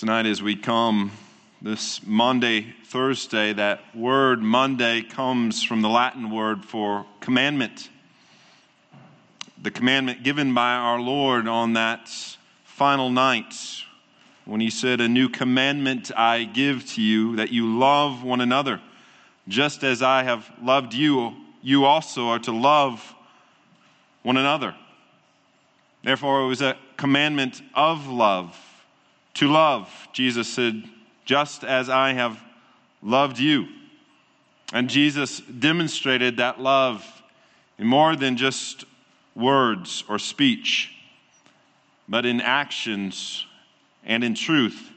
Tonight, as we come this Maundy, Thursday, that word Maundy comes from the Latin word for commandment. The commandment given by our Lord on that final night when he said, A new commandment I give to you, that you love one another. Just as I have loved you, you also are to love one another. Therefore, it was a commandment of love to love. Jesus said, just as I have loved you. And Jesus demonstrated that love in more than just words or speech, but in actions and in truth,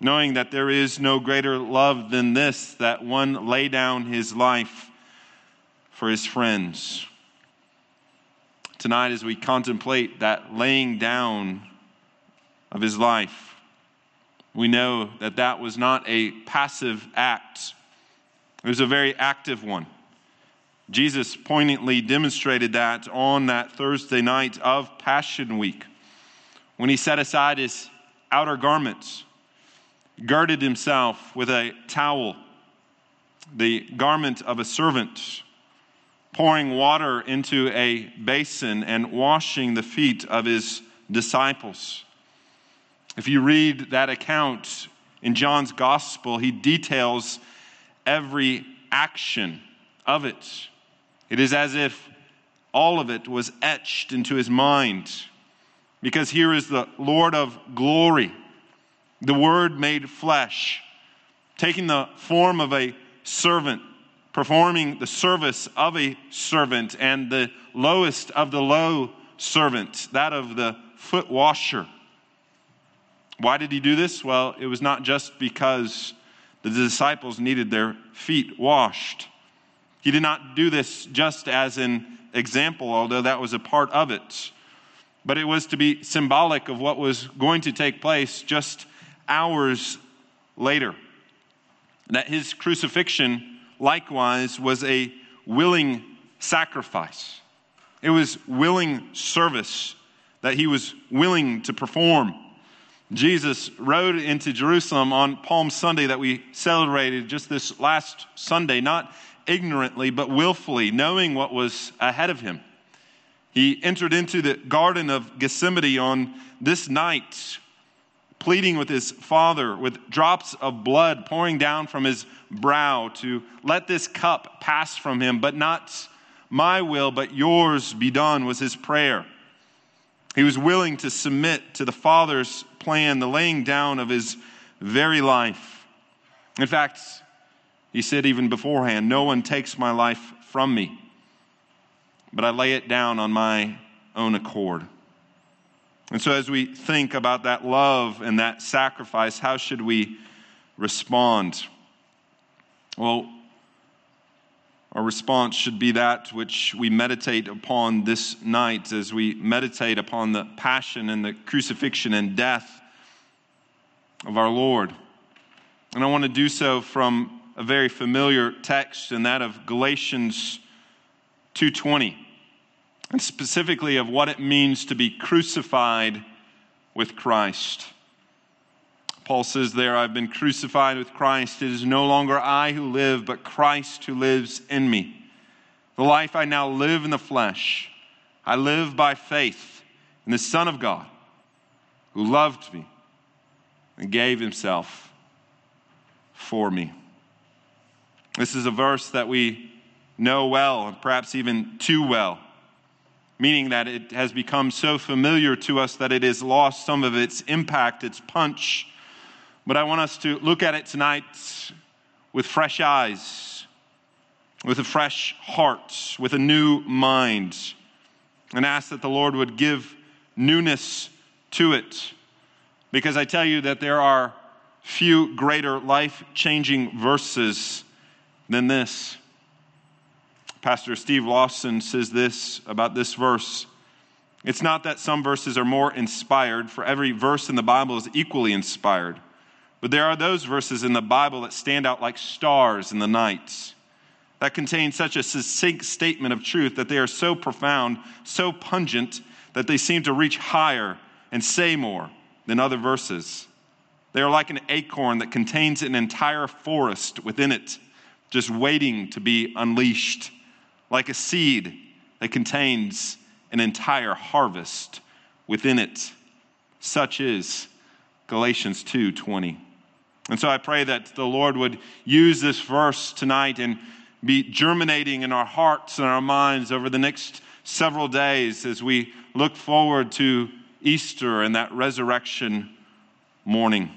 knowing that there is no greater love than this, that one lay down his life for his friends. Tonight, as we contemplate that laying down of his life, we know that that was not a passive act, it was a very active one. Jesus poignantly demonstrated that on that Thursday night of Passion Week when he set aside his outer garments, girded himself with a towel, the garment of a servant, pouring water into a basin and washing the feet of his disciples. If you read that account in John's gospel, he details every action of it. It is as if all of it was etched into his mind. Because here is the Lord of glory, the Word made flesh, taking the form of a servant, performing the service of a servant, and the lowest of the low servant, that of the foot washer. Why did he do this? Well, it was not just because the disciples needed their feet washed. He did not do this just as an example, although that was a part of it. But it was to be symbolic of what was going to take place just hours later. That his crucifixion, likewise, was a willing sacrifice. It was willing service that he was willing to perform. Jesus rode into Jerusalem on Palm Sunday that we celebrated just this last Sunday, not ignorantly, but willfully, knowing what was ahead of him. He entered into the Garden of Gethsemane on this night, pleading with his Father with drops of blood pouring down from his brow to let this cup pass from him, but not my will, but yours be done, was his prayer. He was willing to submit to the Father's plan, the laying down of his very life. In fact, he said even beforehand, No one takes my life from me, but I lay it down on my own accord. And so, as we think about that love and that sacrifice, how should we respond? Well, our response should be that which we meditate upon this night as we meditate upon the passion and the crucifixion and death of our Lord. And I want to do so from a very familiar text and that of Galatians 2:20 and specifically of what it means to be crucified with Christ. Paul says there, I've been crucified with Christ. It is no longer I who live, but Christ who lives in me. The life I now live in the flesh, I live by faith in the Son of God who loved me and gave himself for me. This is a verse that we know well, and perhaps even too well, meaning that it has become so familiar to us that it has lost some of its impact, its punch but I want us to look at it tonight with fresh eyes, with a fresh heart, with a new mind, and ask that the Lord would give newness to it. Because I tell you that there are few greater life changing verses than this. Pastor Steve Lawson says this about this verse. It's not that some verses are more inspired, for every verse in the Bible is equally inspired. But there are those verses in the Bible that stand out like stars in the night, that contain such a succinct statement of truth that they are so profound, so pungent, that they seem to reach higher and say more than other verses. They are like an acorn that contains an entire forest within it, just waiting to be unleashed, like a seed that contains an entire harvest within it. Such is Galatians 2:20. And so I pray that the Lord would use this verse tonight and be germinating in our hearts and our minds over the next several days as we look forward to Easter and that resurrection morning.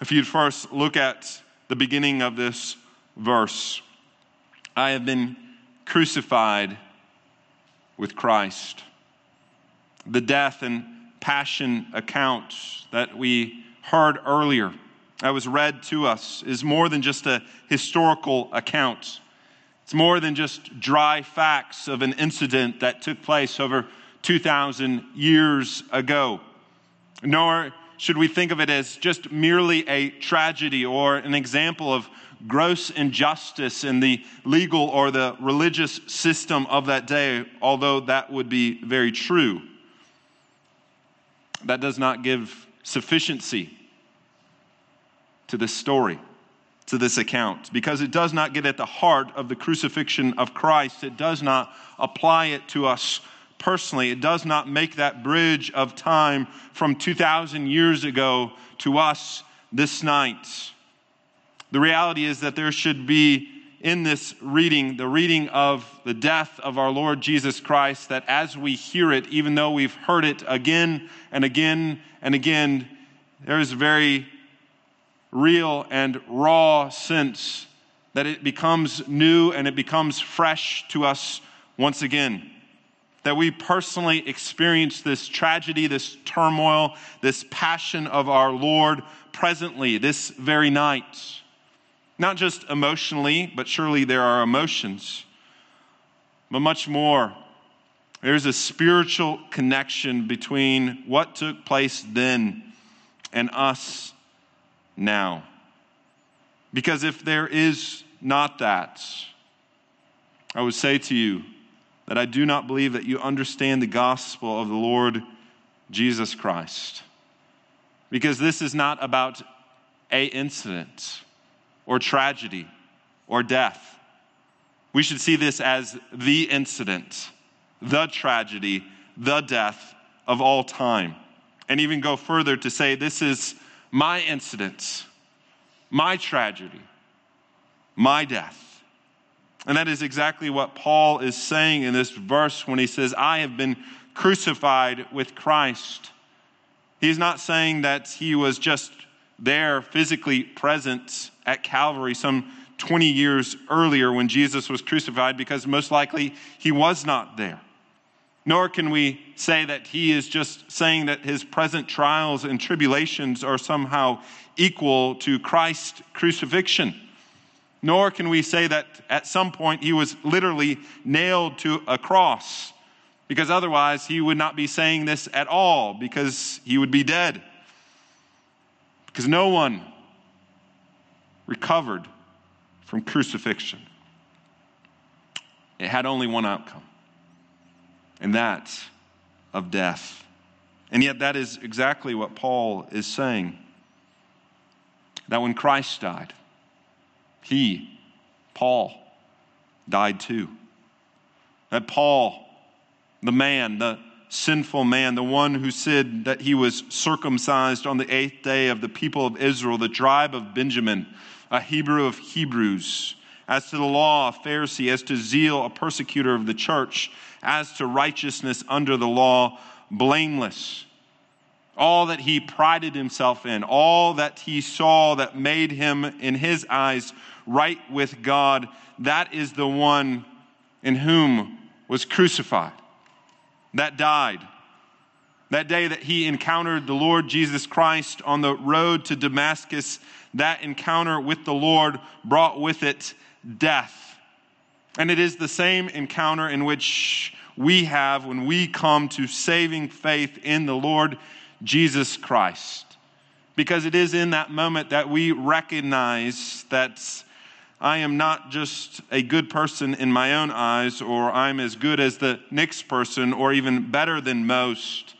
If you'd first look at the beginning of this verse, I have been crucified with Christ. The death and passion account that we heard earlier, that was read to us, is more than just a historical account. It's more than just dry facts of an incident that took place over 2,000 years ago. Nor should we think of it as just merely a tragedy or an example of gross injustice in the legal or the religious system of that day, although that would be very true. That does not give sufficiency to this story, to this account, because it does not get at the heart of the crucifixion of Christ. It does not apply it to us personally. It does not make that bridge of time from 2,000 years ago to us this night. The reality is that there should be in this reading, the reading of the death of our Lord Jesus Christ, that as we hear it, even though we've heard it again and again and again, there is very real and raw sense that it becomes new and it becomes fresh to us once again that we personally experience this tragedy, this turmoil, this passion of our Lord presently, this very night. Not just emotionally, but surely there are emotions, but much more. There's a spiritual connection between what took place then and us now. Because if there is not that, I would say to you, that I do not believe that you understand the gospel of the Lord Jesus Christ. Because this is not about a incident or tragedy or death. We should see this as the incident, the tragedy, the death of all time. And even go further to say, this is my incidents, my tragedy, my death. And that is exactly what Paul is saying in this verse when he says, I have been crucified with Christ. He's not saying that he was just there physically present at Calvary some 20 years earlier when Jesus was crucified, because most likely he was not there. Nor can we say that he is just saying that his present trials and tribulations are somehow equal to Christ's crucifixion nor can we say that at some point he was literally nailed to a cross, because otherwise he would not be saying this at all, because he would be dead. Because no one recovered from crucifixion. It had only one outcome, and that of death. And yet, that is exactly what Paul is saying. That when Christ died, he, Paul, died too. That Paul, the man, the sinful man, the one who said that he was circumcised on the eighth day of the people of Israel, the tribe of Benjamin, a Hebrew of Hebrews, as to the law, a Pharisee, as to zeal, a persecutor of the church, as to righteousness under the law, blameless. All that he prided himself in, all that he saw that made him, in his eyes, right with God, that is the one in whom was crucified, that died. That day that he encountered the Lord Jesus Christ on the road to Damascus, that encounter with the Lord brought with it death. And it is the same encounter in which we have when we come to saving faith in the Lord Jesus Christ. Because it is in that moment that we recognize that I am not just a good person in my own eyes, or I'm as good as the next person, or even better than most.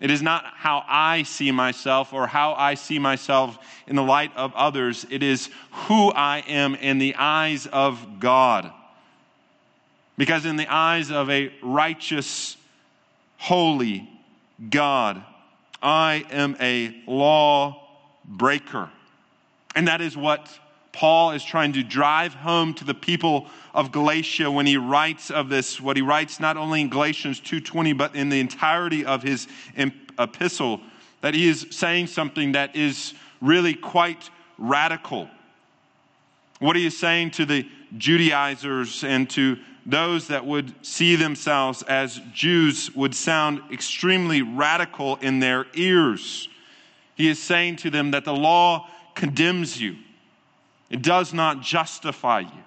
It is not how I see myself or how I see myself in the light of others. It is who I am in the eyes of God. Because in the eyes of a righteous, holy God, I am a law breaker. And that is what Paul is trying to drive home to the people of Galatia when he writes of this, what he writes not only in Galatians 2:20 but in the entirety of his epistle that he is saying something that is really quite radical. What he is saying to the Judaizers and to those that would see themselves as Jews would sound extremely radical in their ears. He is saying to them that the law condemns you. It does not justify you.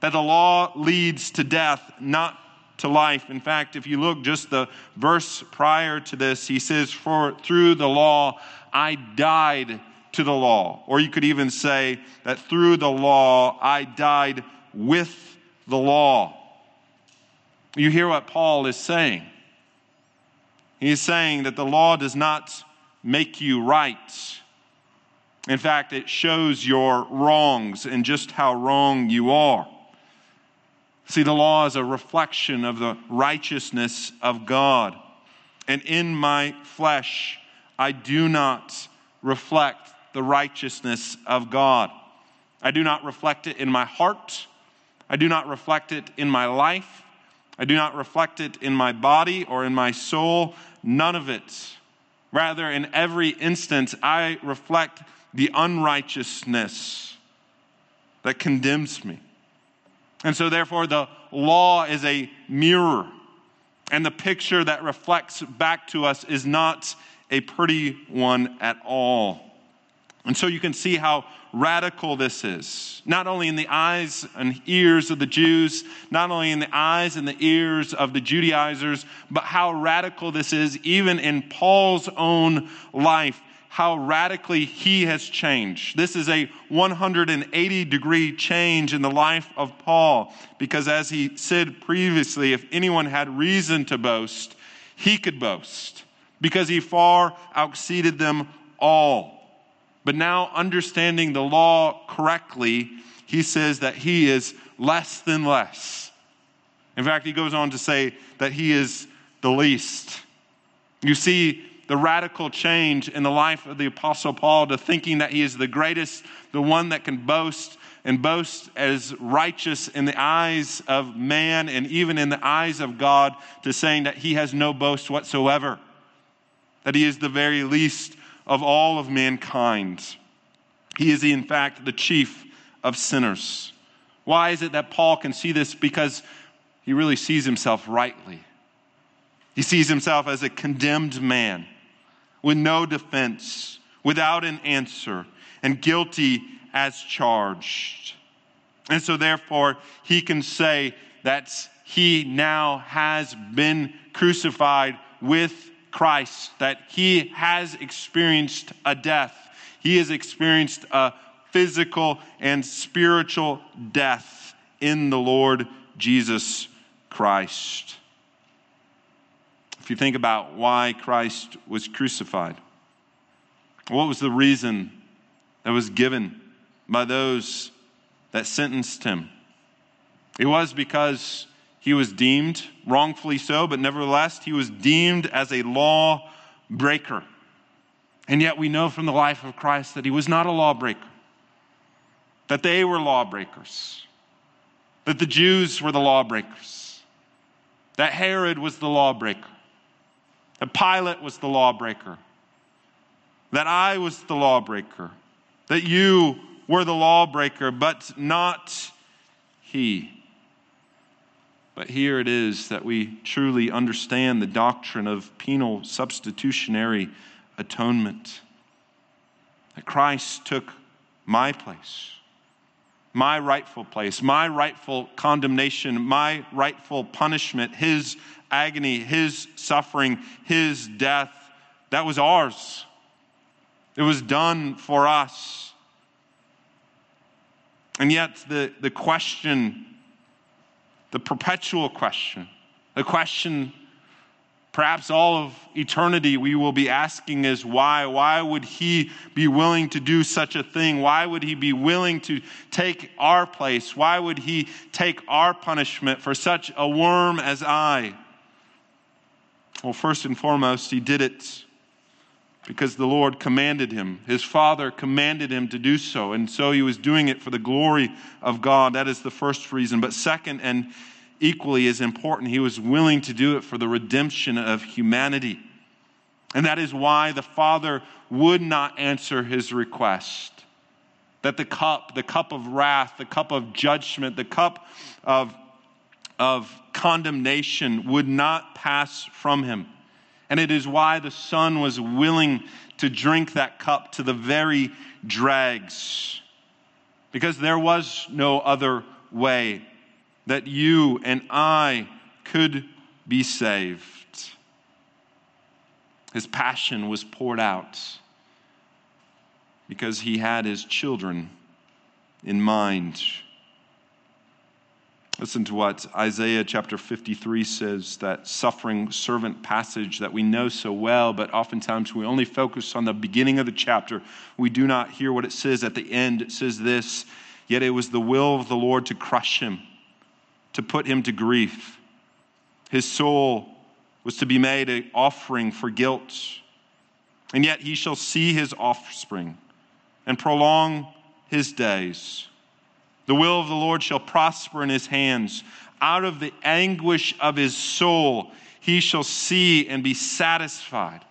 That the law leads to death, not to life. In fact, if you look just the verse prior to this, he says, For through the law I died to the law. Or you could even say that through the law I died with the law. You hear what Paul is saying. He's saying that the law does not make you right. In fact, it shows your wrongs and just how wrong you are. See, the law is a reflection of the righteousness of God. And in my flesh, I do not reflect the righteousness of God. I do not reflect it in my heart. I do not reflect it in my life. I do not reflect it in my body or in my soul. None of it. Rather, in every instance, I reflect the unrighteousness that condemns me. And so, therefore, the law is a mirror, and the picture that reflects back to us is not a pretty one at all. And so you can see how radical this is, not only in the eyes and ears of the Jews, not only in the eyes and the ears of the Judaizers, but how radical this is even in Paul's own life how radically he has changed. This is a 180 degree change in the life of Paul because, as he said previously, if anyone had reason to boast, he could boast because he far exceeded them all. But now, understanding the law correctly, he says that he is less than less. In fact, he goes on to say that he is the least. You see, the radical change in the life of the Apostle Paul to thinking that he is the greatest, the one that can boast and boast as righteous in the eyes of man and even in the eyes of God, to saying that he has no boast whatsoever, that he is the very least of all of mankind. He is, in fact, the chief of sinners. Why is it that Paul can see this? Because he really sees himself rightly. He sees himself as a condemned man with no defense, without an answer, and guilty as charged. And so, therefore, he can say that he now has been crucified with Christ, that he has experienced a death. He has experienced a physical and spiritual death in the Lord Jesus Christ If you think about why Christ was crucified, what was the reason that was given by those that sentenced him? It was because he was deemed, wrongfully so, but nevertheless, he was deemed as a law breaker. And yet we know from the life of Christ that he was not a lawbreaker, that they were lawbreakers, that the Jews were the lawbreakers, that Herod was the lawbreaker that Pilate was the lawbreaker, that I was the lawbreaker, that you were the lawbreaker, but not he. But here it is that we truly understand the doctrine of penal substitutionary atonement. That Christ took my place, my rightful place, my rightful condemnation, my rightful punishment, his agony, his suffering, his death, that was ours. It was done for us. And yet, the, the question, the perpetual question, the question Perhaps all of eternity we will be asking is why? Why would he be willing to do such a thing? Why would he be willing to take our place? Why would he take our punishment for such a worm as I? Well, first and foremost, he did it because the Lord commanded him. His father commanded him to do so, and so he was doing it for the glory of God. That is the first reason. But second, and equally as important, he was willing to do it for the redemption of humanity. And that is why the Father would not answer his request. That the cup, the cup of wrath, the cup of judgment, the cup of, of condemnation would not pass from him. And it is why the Son was willing to drink that cup to the very dregs. Because there was no other way that you and I could be saved. His passion was poured out because he had his children in mind. Listen to what Isaiah chapter 53 says, that suffering servant passage that we know so well, but oftentimes we only focus on the beginning of the chapter. We do not hear what it says at the end. It says this Yet it was the will of the Lord to crush him to put him to grief. His soul was to be made an offering for guilt. And yet he shall see his offspring and prolong his days. The will of the Lord shall prosper in his hands. Out of the anguish of his soul, he shall see and be satisfied.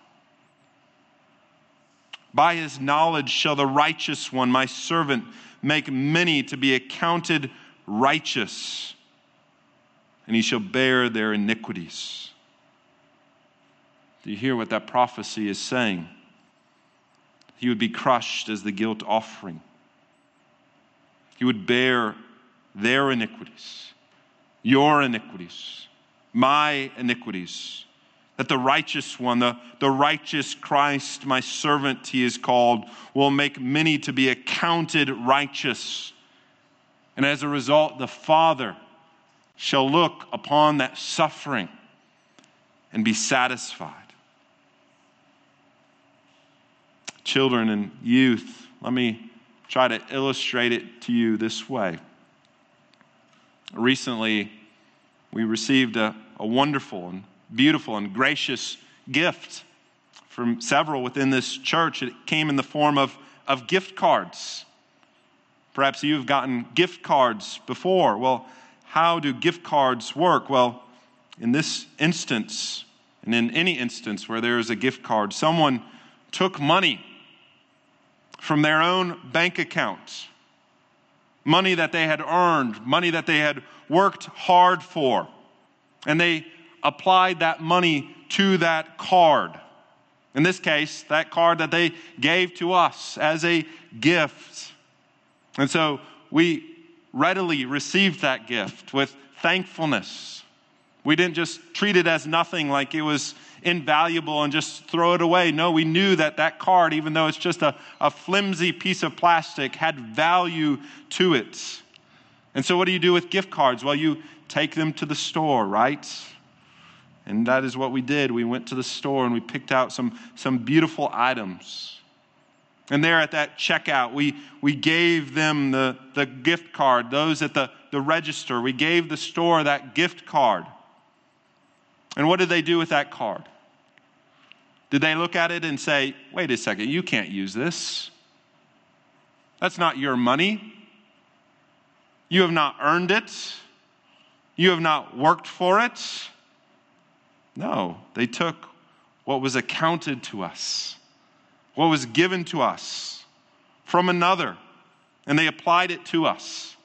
By his knowledge shall the righteous one, my servant, make many to be accounted righteous and he shall bear their iniquities. Do you hear what that prophecy is saying? He would be crushed as the guilt offering. He would bear their iniquities, your iniquities, my iniquities. That the righteous one, the, the righteous Christ, my servant, he is called, will make many to be accounted righteous. And as a result, the Father, shall look upon that suffering and be satisfied. Children and youth, let me try to illustrate it to you this way. Recently, we received a, a wonderful and beautiful and gracious gift from several within this church. It came in the form of, of gift cards. Perhaps you've gotten gift cards before. Well, how do gift cards work? Well, in this instance, and in any instance where there is a gift card, someone took money from their own bank accounts money that they had earned, money that they had worked hard for, and they applied that money to that card. In this case, that card that they gave to us as a gift. And so we readily received that gift with thankfulness. We didn't just treat it as nothing, like it was invaluable and just throw it away. No, we knew that that card, even though it's just a, a flimsy piece of plastic, had value to it. And so, what do you do with gift cards? Well, you take them to the store, right? And that is what we did. We went to the store and we picked out some, some beautiful items. And there at that checkout, we, we gave them the, the gift card, those at the, the register. We gave the store that gift card. And what did they do with that card? Did they look at it and say, wait a second, you can't use this? That's not your money. You have not earned it. You have not worked for it. No, they took what was accounted to us what was given to us from another, and they applied it to us.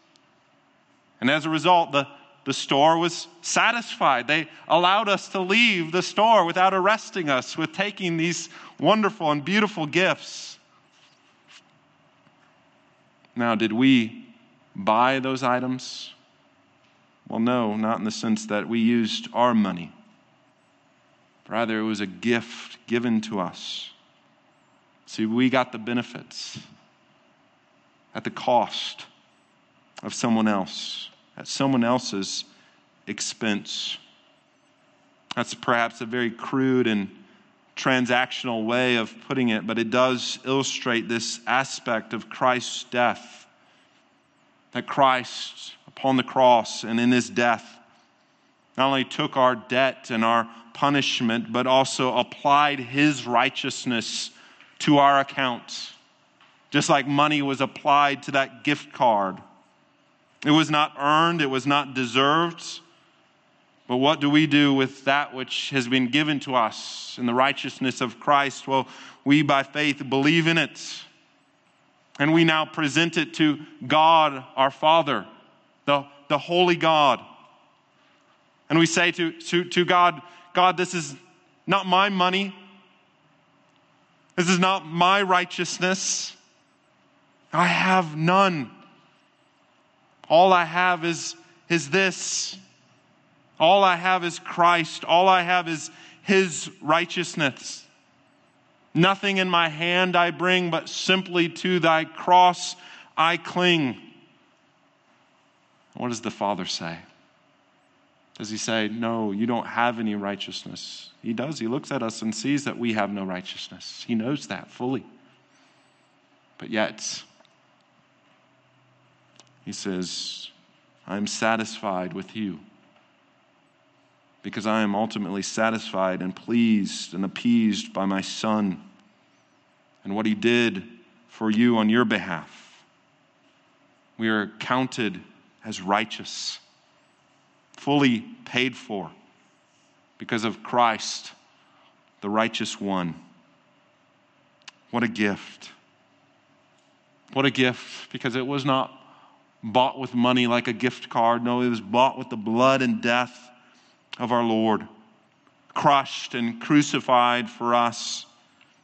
And as a result, the, the store was satisfied. They allowed us to leave the store without arresting us with taking these wonderful and beautiful gifts. Now, did we buy those items? Well, no, not in the sense that we used our money. Rather, it was a gift given to us. See, we got the benefits at the cost of someone else, at someone else's expense. That's perhaps a very crude and transactional way of putting it, but it does illustrate this aspect of Christ's death. That Christ, upon the cross and in his death, not only took our debt and our punishment, but also applied his righteousness to our account, just like money was applied to that gift card. It was not earned, it was not deserved. But what do we do with that which has been given to us in the righteousness of Christ? Well, we by faith believe in it. And we now present it to God our Father, the, the holy God. And we say to, to, to God, God, this is not my money. This is not my righteousness. I have none. All I have is, is this. All I have is Christ. All I have is His righteousness. Nothing in my hand I bring, but simply to thy cross I cling. What does the Father say? Does he say, No, you don't have any righteousness? He does. He looks at us and sees that we have no righteousness. He knows that fully. But yet, he says, I'm satisfied with you because I am ultimately satisfied and pleased and appeased by my Son and what he did for you on your behalf. We are counted as righteous fully paid for because of Christ, the righteous one. What a gift. What a gift, because it was not bought with money like a gift card. No, it was bought with the blood and death of our Lord, crushed and crucified for us.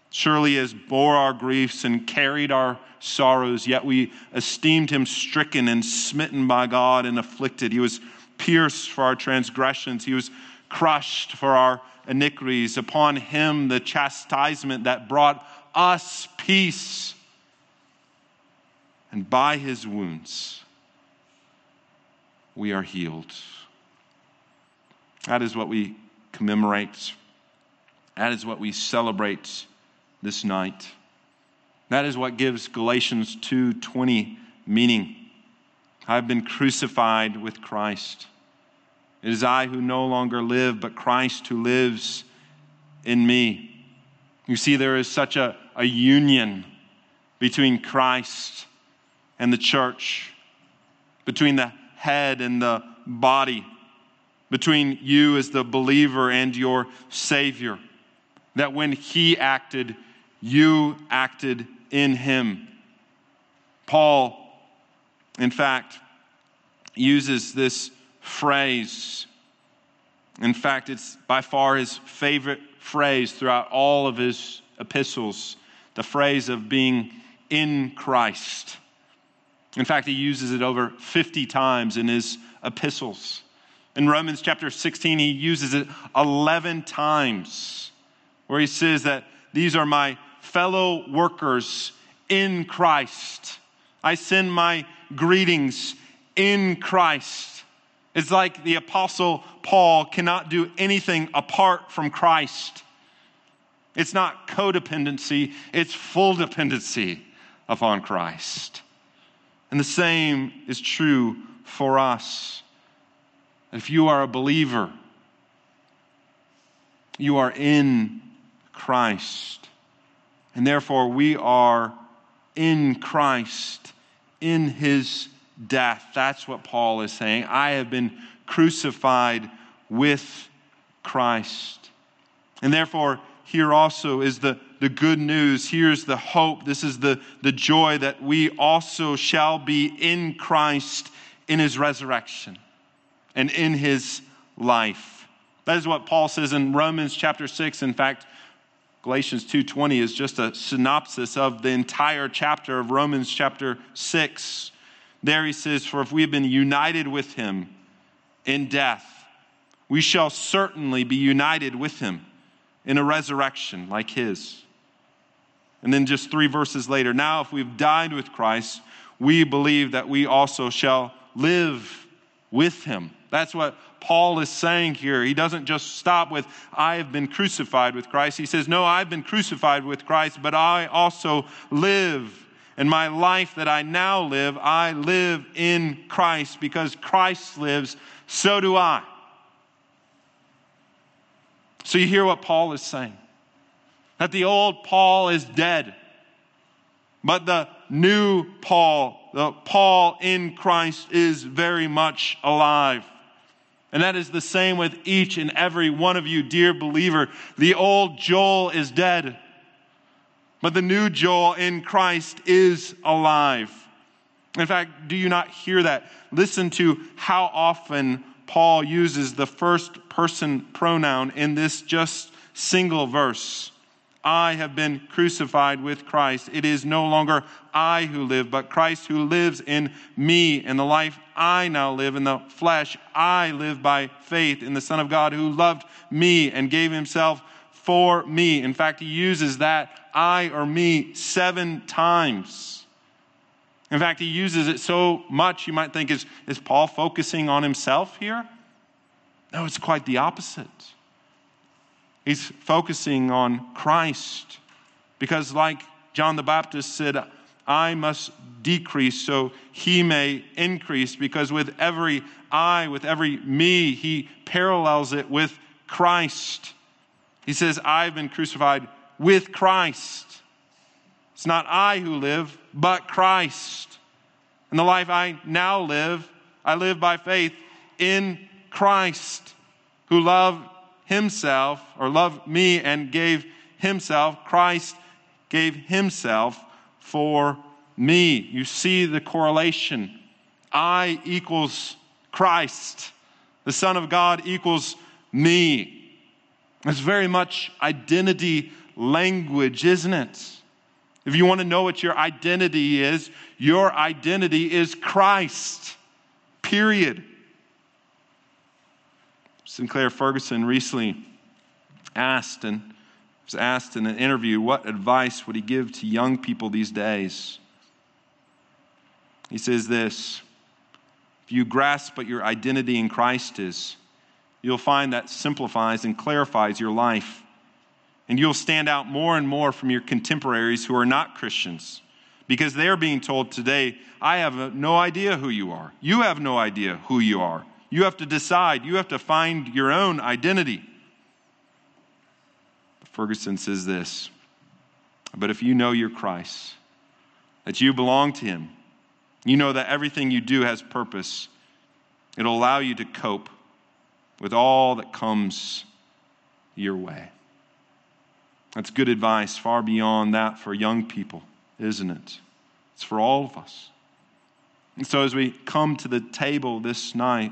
Surely as bore our griefs and carried our sorrows, yet we esteemed him stricken and smitten by God and afflicted. He was pierced for our transgressions, he was crushed for our iniquities. Upon him, the chastisement that brought us peace. And by his wounds, we are healed. That is what we commemorate. That is what we celebrate this night. That is what gives Galatians 2:20 meaning. I've been crucified with Christ. It is I who no longer live, but Christ who lives in me. You see, there is such a, a union between Christ and the church, between the head and the body, between you as the believer and your Savior. That when He acted, you acted in Him. Paul, in fact, uses this phrase. In fact, it's by far his favorite phrase throughout all of his epistles the phrase of being in Christ. In fact, he uses it over 50 times in his epistles. In Romans chapter 16, he uses it 11 times, where he says that these are my fellow workers in Christ. I send my greetings in Christ. It's like the Apostle Paul cannot do anything apart from Christ. It's not codependency, it's full dependency upon Christ. And the same is true for us. If you are a believer, you are in Christ. And therefore, we are in Christ, in his death. That's what Paul is saying. I have been crucified with Christ. And therefore, here also is the, the good news. Here's the hope. This is the, the joy that we also shall be in Christ in his resurrection and in his life. That is what Paul says in Romans chapter 6. In fact, Galatians 2:20 is just a synopsis of the entire chapter of Romans chapter 6. There he says, For if we have been united with him in death, we shall certainly be united with him in a resurrection like his. And then just three verses later, now if we've died with Christ, we believe that we also shall live with him. That's what Paul is saying here. He doesn't just stop with, I have been crucified with Christ. He says, No, I've been crucified with Christ, but I also live. And my life that I now live, I live in Christ because Christ lives, so do I. So you hear what Paul is saying that the old Paul is dead, but the new Paul, the Paul in Christ, is very much alive. And that is the same with each and every one of you, dear believer. The old Joel is dead, but the new Joel in Christ is alive. In fact, do you not hear that? Listen to how often Paul uses the first person pronoun in this just single verse. I have been crucified with Christ. It is no longer I who live, but Christ who lives in me. And the life I now live in the flesh, I live by faith in the Son of God who loved me and gave himself for me. In fact, he uses that I or me seven times. In fact, he uses it so much you might think, is, is Paul focusing on himself here? No, it's quite the opposite. He's focusing on Christ because, like John the Baptist said, I must decrease so he may increase, because with every I, with every me, he parallels it with Christ. He says, I've been crucified with Christ. It's not I who live, but Christ. And the life I now live, I live by faith in Christ, who loved himself or loved me and gave himself. Christ gave himself for me. You see the correlation. I equals Christ. The Son of God equals me. It's very much identity language, isn't it? If you want to know what your identity is, your identity is Christ. Period. Sinclair Ferguson recently asked and was asked in an interview what advice would he give to young people these days. He says this If you grasp what your identity in Christ is, you'll find that simplifies and clarifies your life. And you'll stand out more and more from your contemporaries who are not Christians because they're being told today, I have no idea who you are. You have no idea who you are. You have to decide, you have to find your own identity. Ferguson says this But if you know you're Christ, that you belong to Him, you know that everything you do has purpose, it'll allow you to cope with all that comes your way. That's good advice, far beyond that for young people, isn't it? It's for all of us. And so, as we come to the table this night,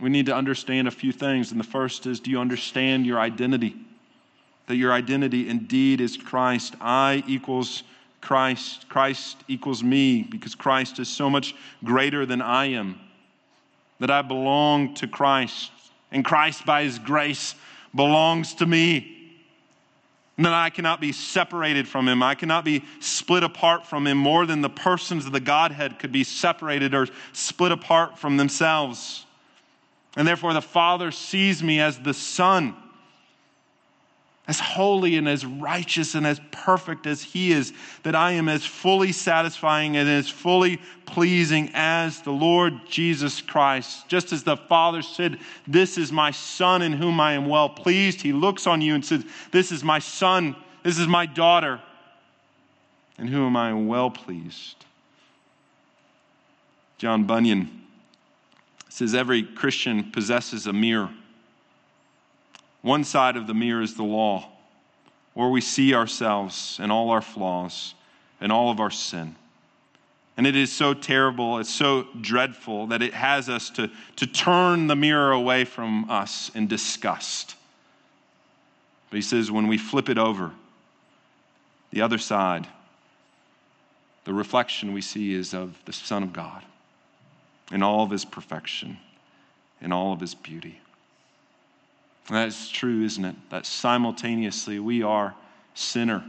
we need to understand a few things. And the first is do you understand your identity? That your identity indeed is Christ. I equals Christ. Christ equals me because Christ is so much greater than I am. That I belong to Christ. And Christ, by his grace, belongs to me. And that I cannot be separated from him. I cannot be split apart from him more than the persons of the Godhead could be separated or split apart from themselves. And therefore, the Father sees me as the Son, as holy and as righteous and as perfect as He is, that I am as fully satisfying and as fully pleasing as the Lord Jesus Christ. Just as the Father said, This is my Son in whom I am well pleased, He looks on you and says, This is my Son, this is my daughter, in whom I am well pleased. John Bunyan says every Christian possesses a mirror. One side of the mirror is the law, where we see ourselves and all our flaws and all of our sin. And it is so terrible, it's so dreadful that it has us to, to turn the mirror away from us in disgust. But he says when we flip it over, the other side, the reflection we see is of the Son of God in all of his perfection, in all of his beauty. And that is true, isn't it? That simultaneously we are sinner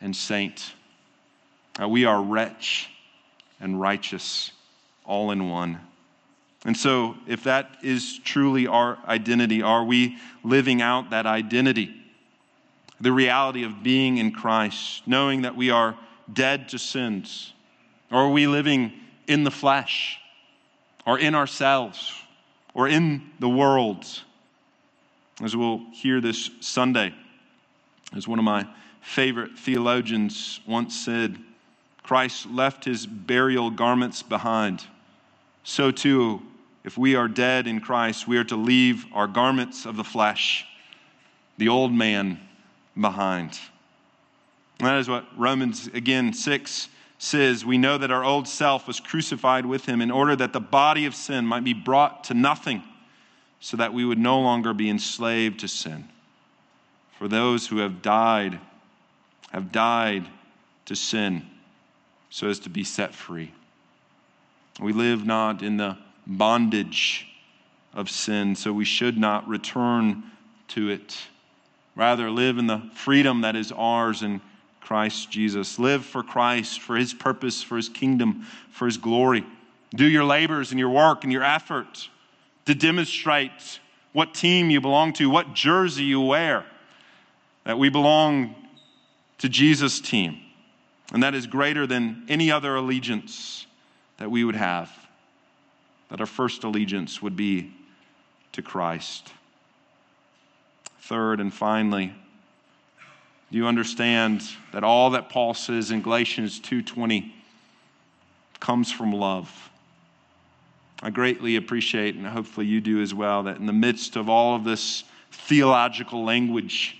and saint, that we are wretch and righteous all in one. And so, if that is truly our identity, are we living out that identity? The reality of being in Christ, knowing that we are dead to sins? Or are we living in the flesh, or in ourselves, or in the world? As we'll hear this Sunday, as one of my favorite theologians once said, Christ left his burial garments behind. So too, if we are dead in Christ, we are to leave our garments of the flesh, the old man, behind. And that is what Romans, again, 6 says. We know that our old self was crucified with him in order that the body of sin might be brought to nothing, so that we would no longer be enslaved to sin. For those who have died have died to sin so as to be set free. We live not in the bondage of sin, so we should not return to it. Rather, live in the freedom that is ours in Christ Jesus. Live for Christ, for his purpose, for his kingdom, for his glory. Do your labors and your work and your effort to demonstrate what team you belong to, what jersey you wear, that we belong to Jesus' team. And that is greater than any other allegiance that we would have. That our first allegiance would be to Christ. Third and finally, do you understand that all that Paul says in Galatians 2:20 comes from love? I greatly appreciate, and hopefully you do as well, that in the midst of all of this theological language,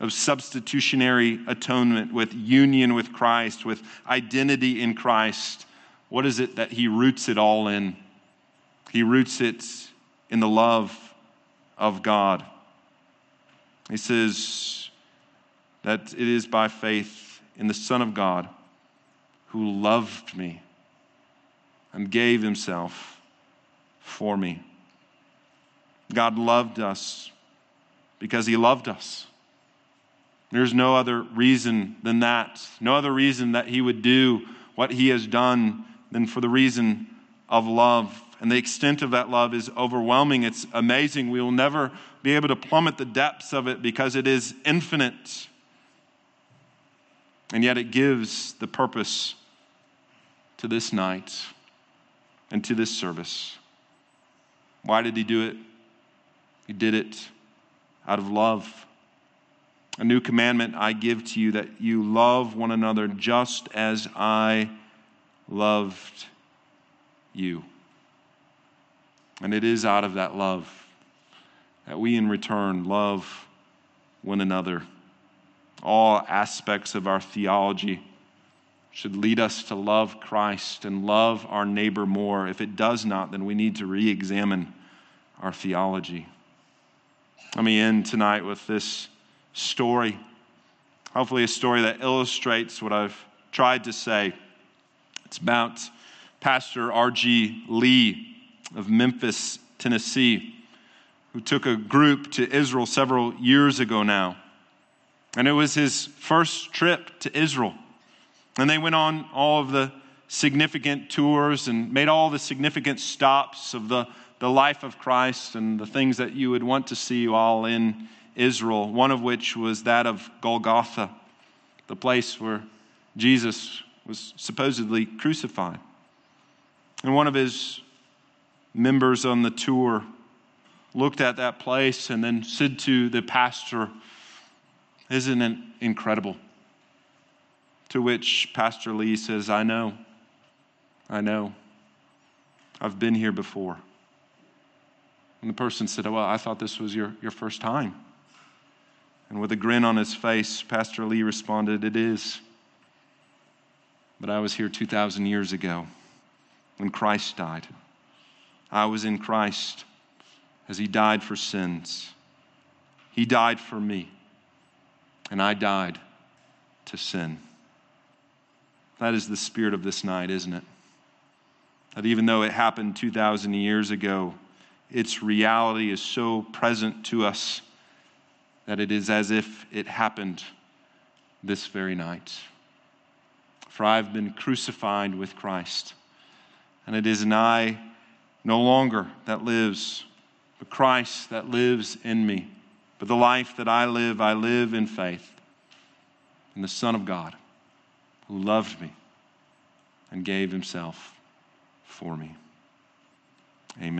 of substitutionary atonement, with union with Christ, with identity in Christ, what is it that he roots it all in? He roots it in the love of God. He says that it is by faith in the Son of God who loved me and gave himself for me. God loved us because he loved us. There's no other reason than that. No other reason that he would do what he has done than for the reason of love. And the extent of that love is overwhelming. It's amazing. We will never be able to plummet the depths of it because it is infinite. And yet it gives the purpose to this night and to this service. Why did he do it? He did it out of love. A new commandment I give to you that you love one another just as I loved you. And it is out of that love that we in return love one another. All aspects of our theology should lead us to love Christ and love our neighbor more. If it does not, then we need to re examine our theology. Let me end tonight with this story. Hopefully, a story that illustrates what I've tried to say. It's about Pastor R.G. Lee of Memphis, Tennessee, who took a group to Israel several years ago now. And it was his first trip to Israel. And they went on all of the significant tours and made all the significant stops of the, the life of Christ and the things that you would want to see while in Israel, one of which was that of Golgotha, the place where Jesus was supposedly crucified. And one of his members on the tour looked at that place and then said to the pastor, Isn't it incredible? To which Pastor Lee says, I know, I know. I've been here before. And the person said, Well, I thought this was your, your first time. And with a grin on his face, Pastor Lee responded, It is. But I was here 2,000 years ago when Christ died. I was in Christ as he died for sins. He died for me, and I died to sin. That is the spirit of this night, isn't it? That even though it happened 2,000 years ago, its reality is so present to us that it is as if it happened this very night. For I've been crucified with Christ, And it is an I no longer that lives, but Christ that lives in me. But the life that I live, I live in faith in the Son of God who loved me and gave himself for me. Amen.